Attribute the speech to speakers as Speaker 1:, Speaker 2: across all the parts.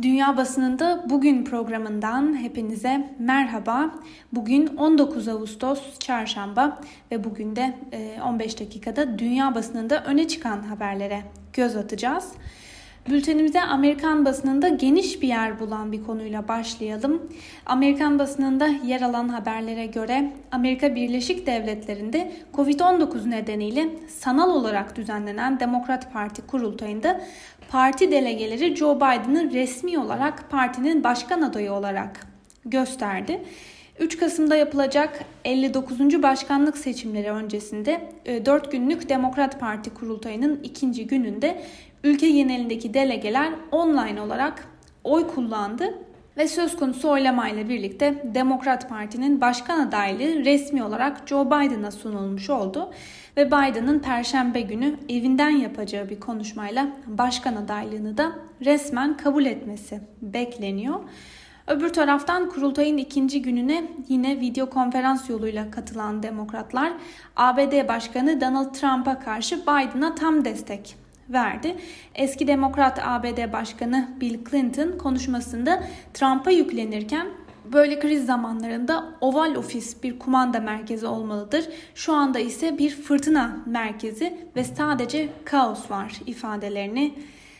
Speaker 1: Dünya Basınında Bugün programından hepinize merhaba. Bugün 19 Ağustos Çarşamba ve bugün de 15 e, dakikada dünya basınında öne çıkan haberlere göz atacağız. Bültenimize Amerikan basınında geniş bir yer bulan bir konuyla başlayalım. Amerikan basınında yer alan haberlere göre Amerika Birleşik Devletleri'nde Covid-19 nedeniyle sanal olarak düzenlenen Demokrat Parti kurultayında parti delegeleri Joe Biden'ı resmi olarak partinin başkan adayı olarak gösterdi. 3 Kasım'da yapılacak 59. başkanlık seçimleri öncesinde 4 e, günlük Demokrat Parti kurultayının ikinci gününde ülke genelindeki delegeler online olarak oy kullandı ve söz konusu oylamayla birlikte Demokrat Parti'nin başkan adaylığı resmi olarak Joe Biden'a sunulmuş oldu ve Biden'ın perşembe günü evinden yapacağı bir konuşmayla başkan adaylığını da resmen kabul etmesi bekleniyor. Öbür taraftan kurultayın ikinci gününe yine video konferans yoluyla katılan demokratlar ABD Başkanı Donald Trump'a karşı Biden'a tam destek verdi. Eski Demokrat ABD Başkanı Bill Clinton konuşmasında Trump'a yüklenirken Böyle kriz zamanlarında oval ofis bir kumanda merkezi olmalıdır. Şu anda ise bir fırtına merkezi ve sadece kaos var ifadelerini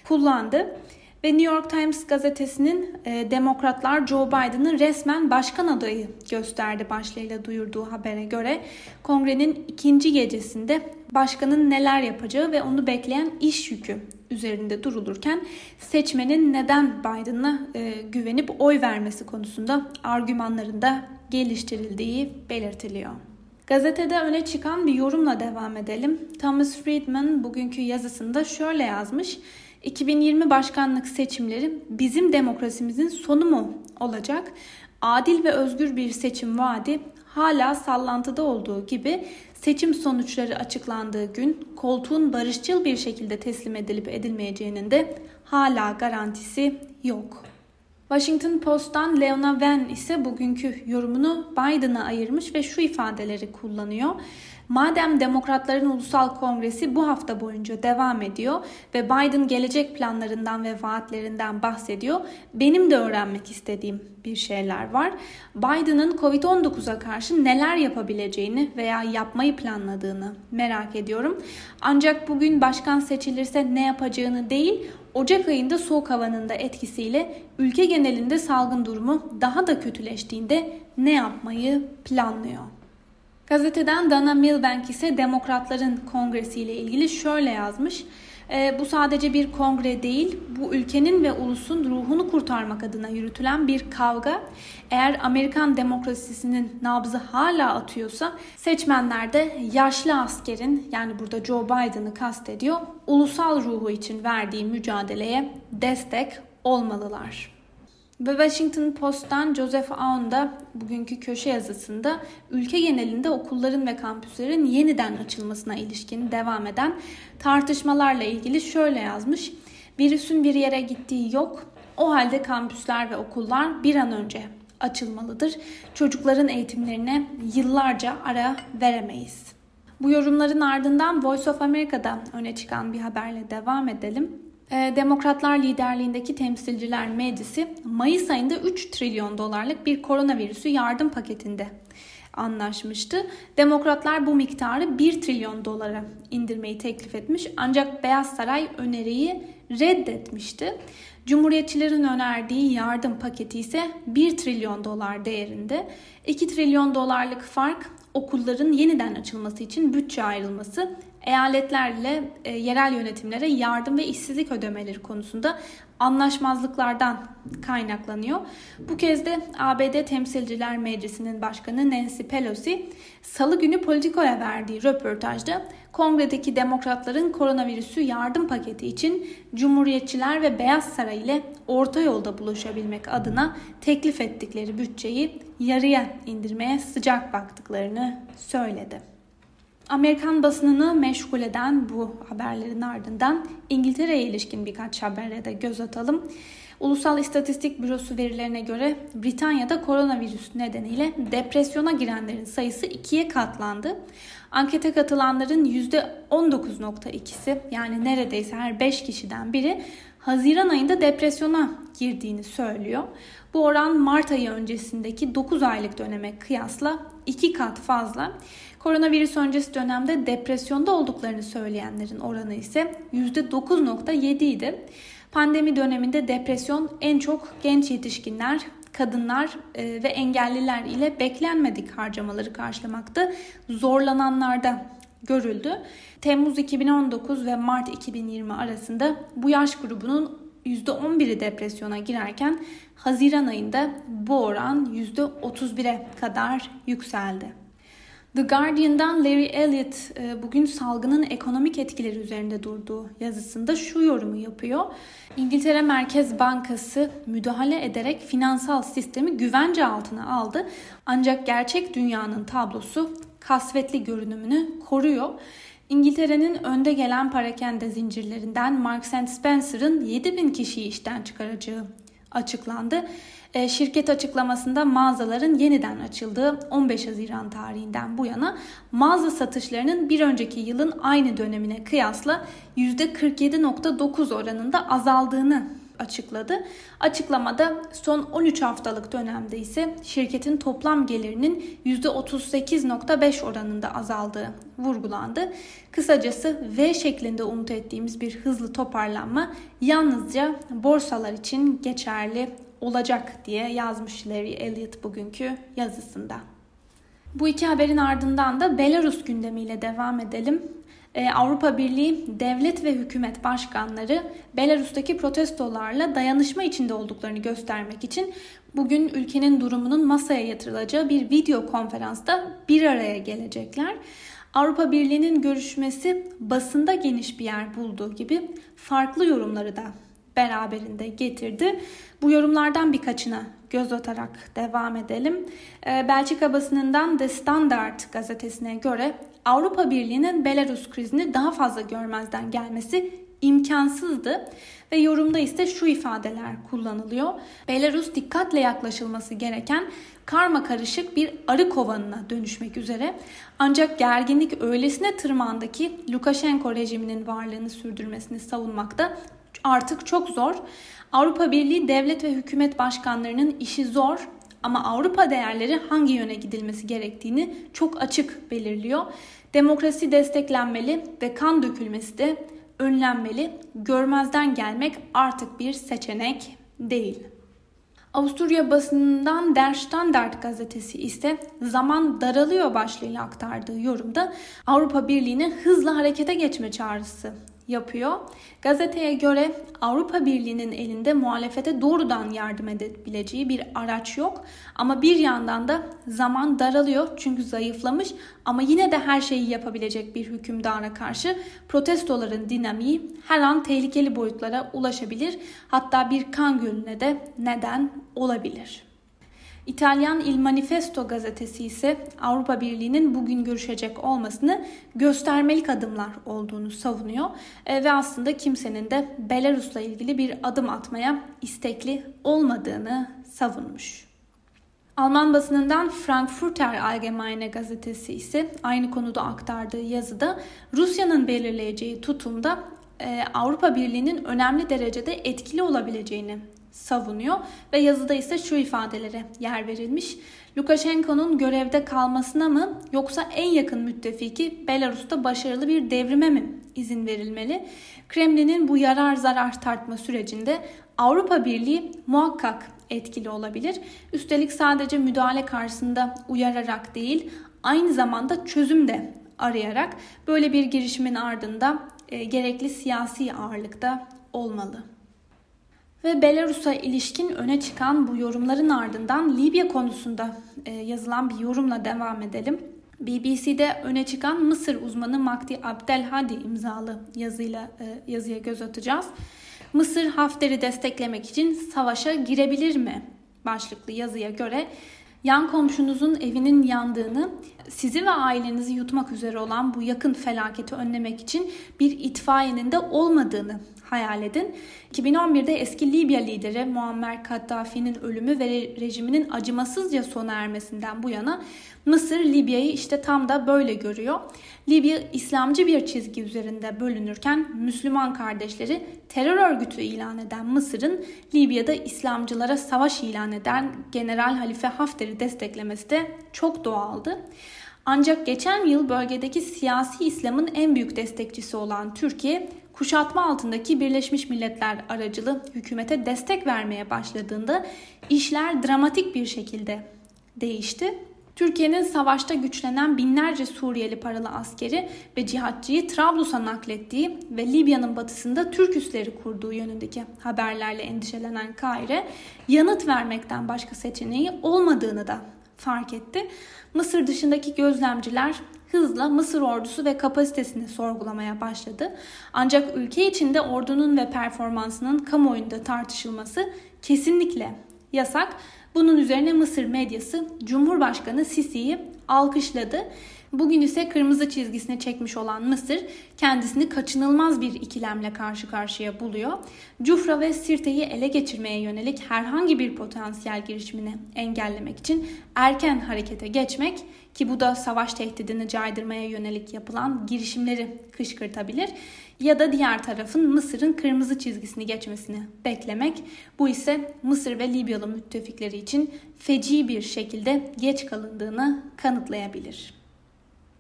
Speaker 1: kullandı. Ve New York Times gazetesinin e, demokratlar Joe Biden'ı resmen başkan adayı gösterdi başlığıyla duyurduğu habere göre kongrenin ikinci gecesinde başkanın neler yapacağı ve onu bekleyen iş yükü üzerinde durulurken seçmenin neden Biden'a e, güvenip oy vermesi konusunda argümanlarında geliştirildiği belirtiliyor. Gazetede öne çıkan bir yorumla devam edelim. Thomas Friedman bugünkü yazısında şöyle yazmış. 2020 başkanlık seçimleri bizim demokrasimizin sonu mu olacak? Adil ve özgür bir seçim vaadi hala sallantıda olduğu gibi seçim sonuçları açıklandığı gün koltuğun barışçıl bir şekilde teslim edilip edilmeyeceğinin de hala garantisi yok. Washington Post'tan Leona Wen ise bugünkü yorumunu Biden'a ayırmış ve şu ifadeleri kullanıyor. Madem Demokratların Ulusal Kongresi bu hafta boyunca devam ediyor ve Biden gelecek planlarından ve vaatlerinden bahsediyor, benim de öğrenmek istediğim bir şeyler var. Biden'ın Covid-19'a karşı neler yapabileceğini veya yapmayı planladığını merak ediyorum. Ancak bugün başkan seçilirse ne yapacağını değil, Ocak ayında soğuk havanın da etkisiyle ülke genelinde salgın durumu daha da kötüleştiğinde ne yapmayı planlıyor. Gazeteden Dana Milbank ise Demokratların kongresiyle ilgili şöyle yazmış. E, bu sadece bir kongre değil, bu ülkenin ve ulusun ruhunu kurtarmak adına yürütülen bir kavga. Eğer Amerikan demokrasisinin nabzı hala atıyorsa seçmenler de yaşlı askerin yani burada Joe Biden'ı kastediyor, ulusal ruhu için verdiği mücadeleye destek olmalılar. Ve Washington Post'tan Joseph Aoun da bugünkü köşe yazısında ülke genelinde okulların ve kampüslerin yeniden açılmasına ilişkin devam eden tartışmalarla ilgili şöyle yazmış. Virüsün bir yere gittiği yok. O halde kampüsler ve okullar bir an önce açılmalıdır. Çocukların eğitimlerine yıllarca ara veremeyiz. Bu yorumların ardından Voice of America'dan öne çıkan bir haberle devam edelim. Ee, Demokratlar liderliğindeki Temsilciler Meclisi Mayıs ayında 3 trilyon dolarlık bir koronavirüsü yardım paketinde anlaşmıştı. Demokratlar bu miktarı 1 trilyon dolara indirmeyi teklif etmiş ancak Beyaz Saray öneriyi reddetmişti. Cumhuriyetçilerin önerdiği yardım paketi ise 1 trilyon dolar değerinde. 2 trilyon dolarlık fark okulların yeniden açılması için bütçe ayrılması eyaletlerle e, yerel yönetimlere yardım ve işsizlik ödemeleri konusunda anlaşmazlıklardan kaynaklanıyor. Bu kez de ABD Temsilciler Meclisi'nin başkanı Nancy Pelosi salı günü Politico'ya verdiği röportajda kongredeki demokratların koronavirüsü yardım paketi için Cumhuriyetçiler ve Beyaz Saray ile orta yolda buluşabilmek adına teklif ettikleri bütçeyi yarıya indirmeye sıcak baktıklarını söyledi. Amerikan basınını meşgul eden bu haberlerin ardından İngiltere'ye ilişkin birkaç habere de göz atalım. Ulusal İstatistik Bürosu verilerine göre Britanya'da koronavirüs nedeniyle depresyona girenlerin sayısı ikiye katlandı. Ankete katılanların %19.2'si yani neredeyse her 5 kişiden biri Haziran ayında depresyona girdiğini söylüyor. Bu oran Mart ayı öncesindeki 9 aylık döneme kıyasla 2 kat fazla. Koronavirüs öncesi dönemde depresyonda olduklarını söyleyenlerin oranı ise %9.7 idi. Pandemi döneminde depresyon en çok genç yetişkinler, kadınlar e, ve engelliler ile beklenmedik harcamaları karşılamakta zorlananlarda görüldü. Temmuz 2019 ve Mart 2020 arasında bu yaş grubunun %11'i depresyona girerken Haziran ayında bu oran %31'e kadar yükseldi. The Guardian'dan Larry Elliott e, bugün salgının ekonomik etkileri üzerinde durduğu yazısında şu yorumu yapıyor. İngiltere Merkez Bankası müdahale ederek finansal sistemi güvence altına aldı. Ancak gerçek dünyanın tablosu kasvetli görünümünü koruyor. İngiltere'nin önde gelen parakende zincirlerinden Marks Spencer'ın 7000 kişiyi işten çıkaracağı açıklandı. E, şirket açıklamasında mağazaların yeniden açıldığı 15 Haziran tarihinden bu yana mağaza satışlarının bir önceki yılın aynı dönemine kıyasla %47.9 oranında azaldığını açıkladı. Açıklamada son 13 haftalık dönemde ise şirketin toplam gelirinin %38.5 oranında azaldığı vurgulandı. Kısacası V şeklinde umut ettiğimiz bir hızlı toparlanma yalnızca borsalar için geçerli olacak diye yazmış Larry Elliott bugünkü yazısında. Bu iki haberin ardından da Belarus gündemiyle devam edelim. Ee, Avrupa Birliği devlet ve hükümet başkanları Belarus'taki protestolarla dayanışma içinde olduklarını göstermek için bugün ülkenin durumunun masaya yatırılacağı bir video konferansta bir araya gelecekler. Avrupa Birliği'nin görüşmesi basında geniş bir yer bulduğu gibi farklı yorumları da beraberinde getirdi. Bu yorumlardan birkaçına göz atarak devam edelim. Ee, Belçika basınından The Standard gazetesine göre Avrupa Birliği'nin Belarus krizini daha fazla görmezden gelmesi imkansızdı ve yorumda ise şu ifadeler kullanılıyor. Belarus dikkatle yaklaşılması gereken karma karışık bir arı kovanına dönüşmek üzere. Ancak gerginlik öylesine tırmandı ki Lukashenko rejiminin varlığını sürdürmesini savunmakta artık çok zor. Avrupa Birliği devlet ve hükümet başkanlarının işi zor ama Avrupa değerleri hangi yöne gidilmesi gerektiğini çok açık belirliyor. Demokrasi desteklenmeli ve kan dökülmesi de önlenmeli. Görmezden gelmek artık bir seçenek değil. Avusturya basınından Der Standard gazetesi ise zaman daralıyor başlığıyla aktardığı yorumda Avrupa Birliği'ne hızlı harekete geçme çağrısı yapıyor. Gazeteye göre Avrupa Birliği'nin elinde muhalefete doğrudan yardım edebileceği bir araç yok. Ama bir yandan da zaman daralıyor çünkü zayıflamış ama yine de her şeyi yapabilecek bir hükümdara karşı protestoların dinamiği her an tehlikeli boyutlara ulaşabilir. Hatta bir kan gölüne de neden olabilir. İtalyan Il Manifesto gazetesi ise Avrupa Birliği'nin bugün görüşecek olmasını göstermelik adımlar olduğunu savunuyor e, ve aslında kimsenin de Belarus'la ilgili bir adım atmaya istekli olmadığını savunmuş. Alman basınından Frankfurter Allgemeine gazetesi ise aynı konuda aktardığı yazıda Rusya'nın belirleyeceği tutumda e, Avrupa Birliği'nin önemli derecede etkili olabileceğini savunuyor ve yazıda ise şu ifadelere yer verilmiş. Lukashenko'nun görevde kalmasına mı yoksa en yakın müttefiki Belarus'ta başarılı bir devrime mi izin verilmeli? Kremlin'in bu yarar zarar tartma sürecinde Avrupa Birliği muhakkak etkili olabilir. Üstelik sadece müdahale karşısında uyararak değil, aynı zamanda çözüm de arayarak böyle bir girişimin ardında e, gerekli siyasi ağırlıkta olmalı. Ve Belarus'a ilişkin öne çıkan bu yorumların ardından Libya konusunda e, yazılan bir yorumla devam edelim. BBC'de öne çıkan Mısır uzmanı Makti Abdelhadi imzalı yazıyla e, yazıya göz atacağız. Mısır Hafter'i desteklemek için savaşa girebilir mi? başlıklı yazıya göre yan komşunuzun evinin yandığını sizi ve ailenizi yutmak üzere olan bu yakın felaketi önlemek için bir itfaiyenin de olmadığını hayal edin. 2011'de eski Libya lideri Muammer Kaddafi'nin ölümü ve rejiminin acımasızca sona ermesinden bu yana Mısır Libya'yı işte tam da böyle görüyor. Libya İslamcı bir çizgi üzerinde bölünürken Müslüman kardeşleri terör örgütü ilan eden Mısır'ın Libya'da İslamcılara savaş ilan eden General Halife Hafter'i desteklemesi de çok doğaldı. Ancak geçen yıl bölgedeki siyasi İslam'ın en büyük destekçisi olan Türkiye, kuşatma altındaki Birleşmiş Milletler aracılı hükümete destek vermeye başladığında işler dramatik bir şekilde değişti. Türkiye'nin savaşta güçlenen binlerce Suriyeli paralı askeri ve cihatçıyı Trablus'a naklettiği ve Libya'nın batısında Türk üsleri kurduğu yönündeki haberlerle endişelenen Kahire yanıt vermekten başka seçeneği olmadığını da fark etti. Mısır dışındaki gözlemciler hızla Mısır ordusu ve kapasitesini sorgulamaya başladı. Ancak ülke içinde ordunun ve performansının kamuoyunda tartışılması kesinlikle yasak. Bunun üzerine Mısır medyası Cumhurbaşkanı Sisi'yi alkışladı. Bugün ise kırmızı çizgisine çekmiş olan Mısır kendisini kaçınılmaz bir ikilemle karşı karşıya buluyor. Cufra ve Sirte'yi ele geçirmeye yönelik herhangi bir potansiyel girişimini engellemek için erken harekete geçmek ki bu da savaş tehdidini caydırmaya yönelik yapılan girişimleri kışkırtabilir ya da diğer tarafın Mısır'ın kırmızı çizgisini geçmesini beklemek. Bu ise Mısır ve Libyalı müttefikleri için feci bir şekilde geç kalındığını kanıtlayabilir.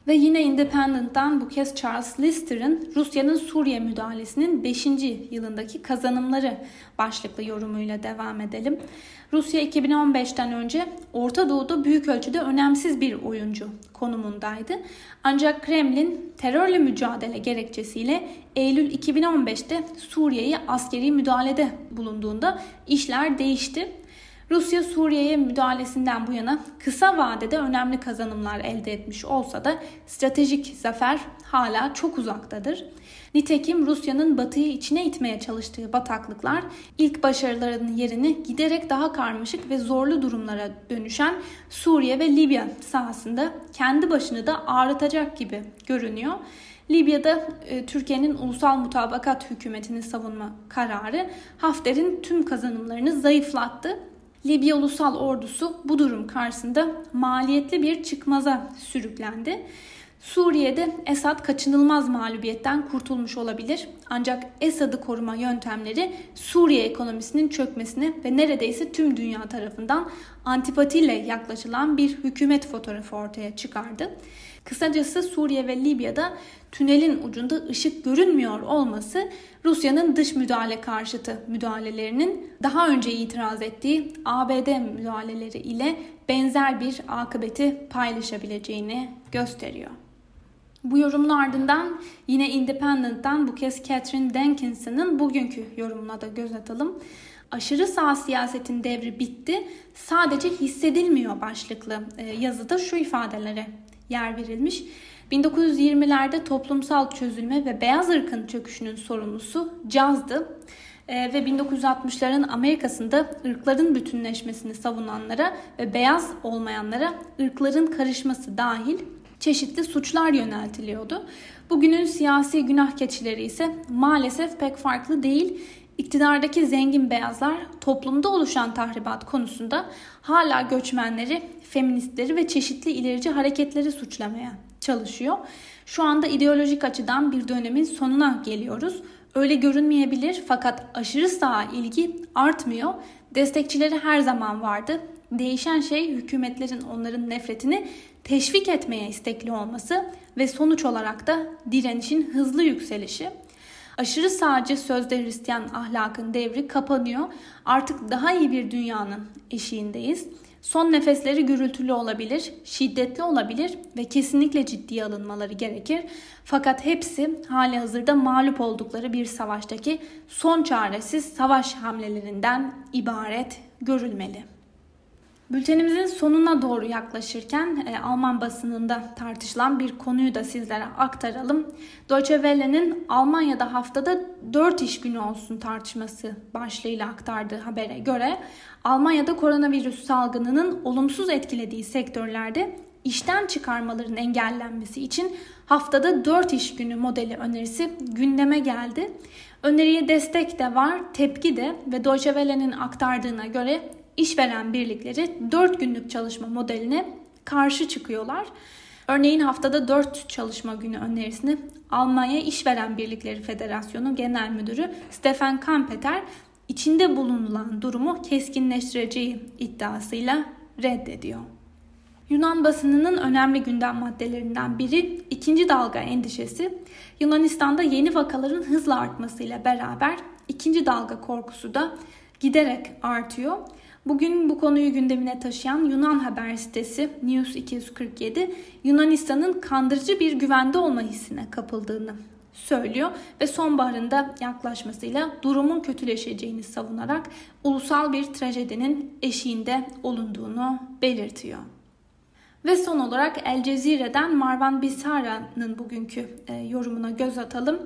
Speaker 1: Ve yine Independent'tan bu kez Charles Lister'ın Rusya'nın Suriye müdahalesinin 5. yılındaki kazanımları başlıklı yorumuyla devam edelim. Rusya 2015'ten önce Orta Doğu'da büyük ölçüde önemsiz bir oyuncu konumundaydı. Ancak Kremlin terörle mücadele gerekçesiyle Eylül 2015'te Suriye'ye askeri müdahalede bulunduğunda işler değişti Rusya Suriye'ye müdahalesinden bu yana kısa vadede önemli kazanımlar elde etmiş olsa da stratejik zafer hala çok uzaktadır. Nitekim Rusya'nın batıyı içine itmeye çalıştığı bataklıklar ilk başarılarının yerini giderek daha karmaşık ve zorlu durumlara dönüşen Suriye ve Libya sahasında kendi başını da ağrıtacak gibi görünüyor. Libya'da e, Türkiye'nin ulusal mutabakat hükümetini savunma kararı Hafter'in tüm kazanımlarını zayıflattı Libya Ulusal Ordusu bu durum karşısında maliyetli bir çıkmaza sürüklendi. Suriye'de Esad kaçınılmaz mağlubiyetten kurtulmuş olabilir. Ancak Esad'ı koruma yöntemleri Suriye ekonomisinin çökmesini ve neredeyse tüm dünya tarafından antipatiyle yaklaşılan bir hükümet fotoğrafı ortaya çıkardı. Kısacası Suriye ve Libya'da tünelin ucunda ışık görünmüyor olması Rusya'nın dış müdahale karşıtı müdahalelerinin daha önce itiraz ettiği ABD müdahaleleri ile benzer bir akıbeti paylaşabileceğini gösteriyor. Bu yorumun ardından yine Independent'tan bu kez Catherine Dankinson'ın bugünkü yorumuna da göz atalım. Aşırı sağ siyasetin devri bitti, sadece hissedilmiyor başlıklı e, yazıda şu ifadelere yer verilmiş. 1920'lerde toplumsal çözülme ve beyaz ırkın çöküşünün sorumlusu cazdı. E, ve 1960'ların Amerika'sında ırkların bütünleşmesini savunanlara ve beyaz olmayanlara ırkların karışması dahil çeşitli suçlar yöneltiliyordu. Bugünün siyasi günah keçileri ise maalesef pek farklı değil. İktidardaki zengin beyazlar toplumda oluşan tahribat konusunda hala göçmenleri, feministleri ve çeşitli ilerici hareketleri suçlamaya çalışıyor. Şu anda ideolojik açıdan bir dönemin sonuna geliyoruz. Öyle görünmeyebilir fakat aşırı sağa ilgi artmıyor. Destekçileri her zaman vardı. Değişen şey hükümetlerin onların nefretini teşvik etmeye istekli olması ve sonuç olarak da direnişin hızlı yükselişi. Aşırı sağcı sözde Hristiyan ahlakın devri kapanıyor. Artık daha iyi bir dünyanın eşiğindeyiz. Son nefesleri gürültülü olabilir, şiddetli olabilir ve kesinlikle ciddiye alınmaları gerekir. Fakat hepsi hali hazırda mağlup oldukları bir savaştaki son çaresiz savaş hamlelerinden ibaret görülmeli. Bültenimizin sonuna doğru yaklaşırken e, Alman basınında tartışılan bir konuyu da sizlere aktaralım. Deutsche Welle'nin Almanya'da haftada 4 iş günü olsun tartışması başlığıyla aktardığı habere göre Almanya'da koronavirüs salgınının olumsuz etkilediği sektörlerde işten çıkarmaların engellenmesi için haftada 4 iş günü modeli önerisi gündeme geldi. Öneriye destek de var, tepki de ve Deutsche Welle'nin aktardığına göre işveren birlikleri 4 günlük çalışma modeline karşı çıkıyorlar. Örneğin haftada 4 çalışma günü önerisini Almanya İşveren Birlikleri Federasyonu Genel Müdürü Stefan Kampeter içinde bulunulan durumu keskinleştireceği iddiasıyla reddediyor. Yunan basınının önemli gündem maddelerinden biri ikinci dalga endişesi. Yunanistan'da yeni vakaların hızla artmasıyla beraber ikinci dalga korkusu da giderek artıyor. Bugün bu konuyu gündemine taşıyan Yunan haber sitesi News 247 Yunanistan'ın kandırıcı bir güvende olma hissine kapıldığını söylüyor ve sonbaharında yaklaşmasıyla durumun kötüleşeceğini savunarak ulusal bir trajedinin eşiğinde olunduğunu belirtiyor. Ve son olarak El Cezire'den Marwan Bisara'nın bugünkü e, yorumuna göz atalım.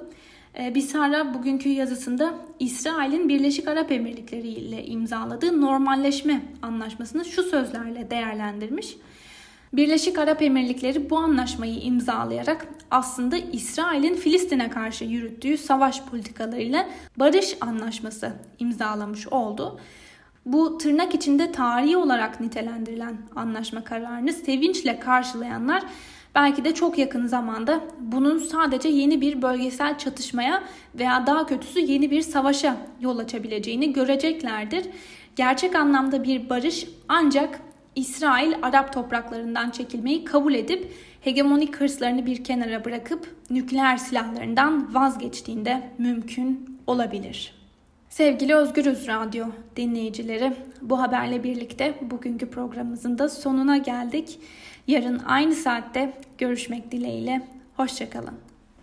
Speaker 1: E, Bisara bugünkü yazısında İsrail'in Birleşik Arap Emirlikleri ile imzaladığı normalleşme anlaşmasını şu sözlerle değerlendirmiş. Birleşik Arap Emirlikleri bu anlaşmayı imzalayarak aslında İsrail'in Filistin'e karşı yürüttüğü savaş politikalarıyla barış anlaşması imzalamış oldu. Bu tırnak içinde tarihi olarak nitelendirilen anlaşma kararını sevinçle karşılayanlar belki de çok yakın zamanda bunun sadece yeni bir bölgesel çatışmaya veya daha kötüsü yeni bir savaşa yol açabileceğini göreceklerdir. Gerçek anlamda bir barış ancak İsrail Arap topraklarından çekilmeyi kabul edip hegemonik hırslarını bir kenara bırakıp nükleer silahlarından vazgeçtiğinde mümkün olabilir. Sevgili Özgürüz Radyo dinleyicileri, bu haberle birlikte bugünkü programımızın da sonuna geldik. Yarın aynı saatte görüşmek dileğiyle. Hoşçakalın.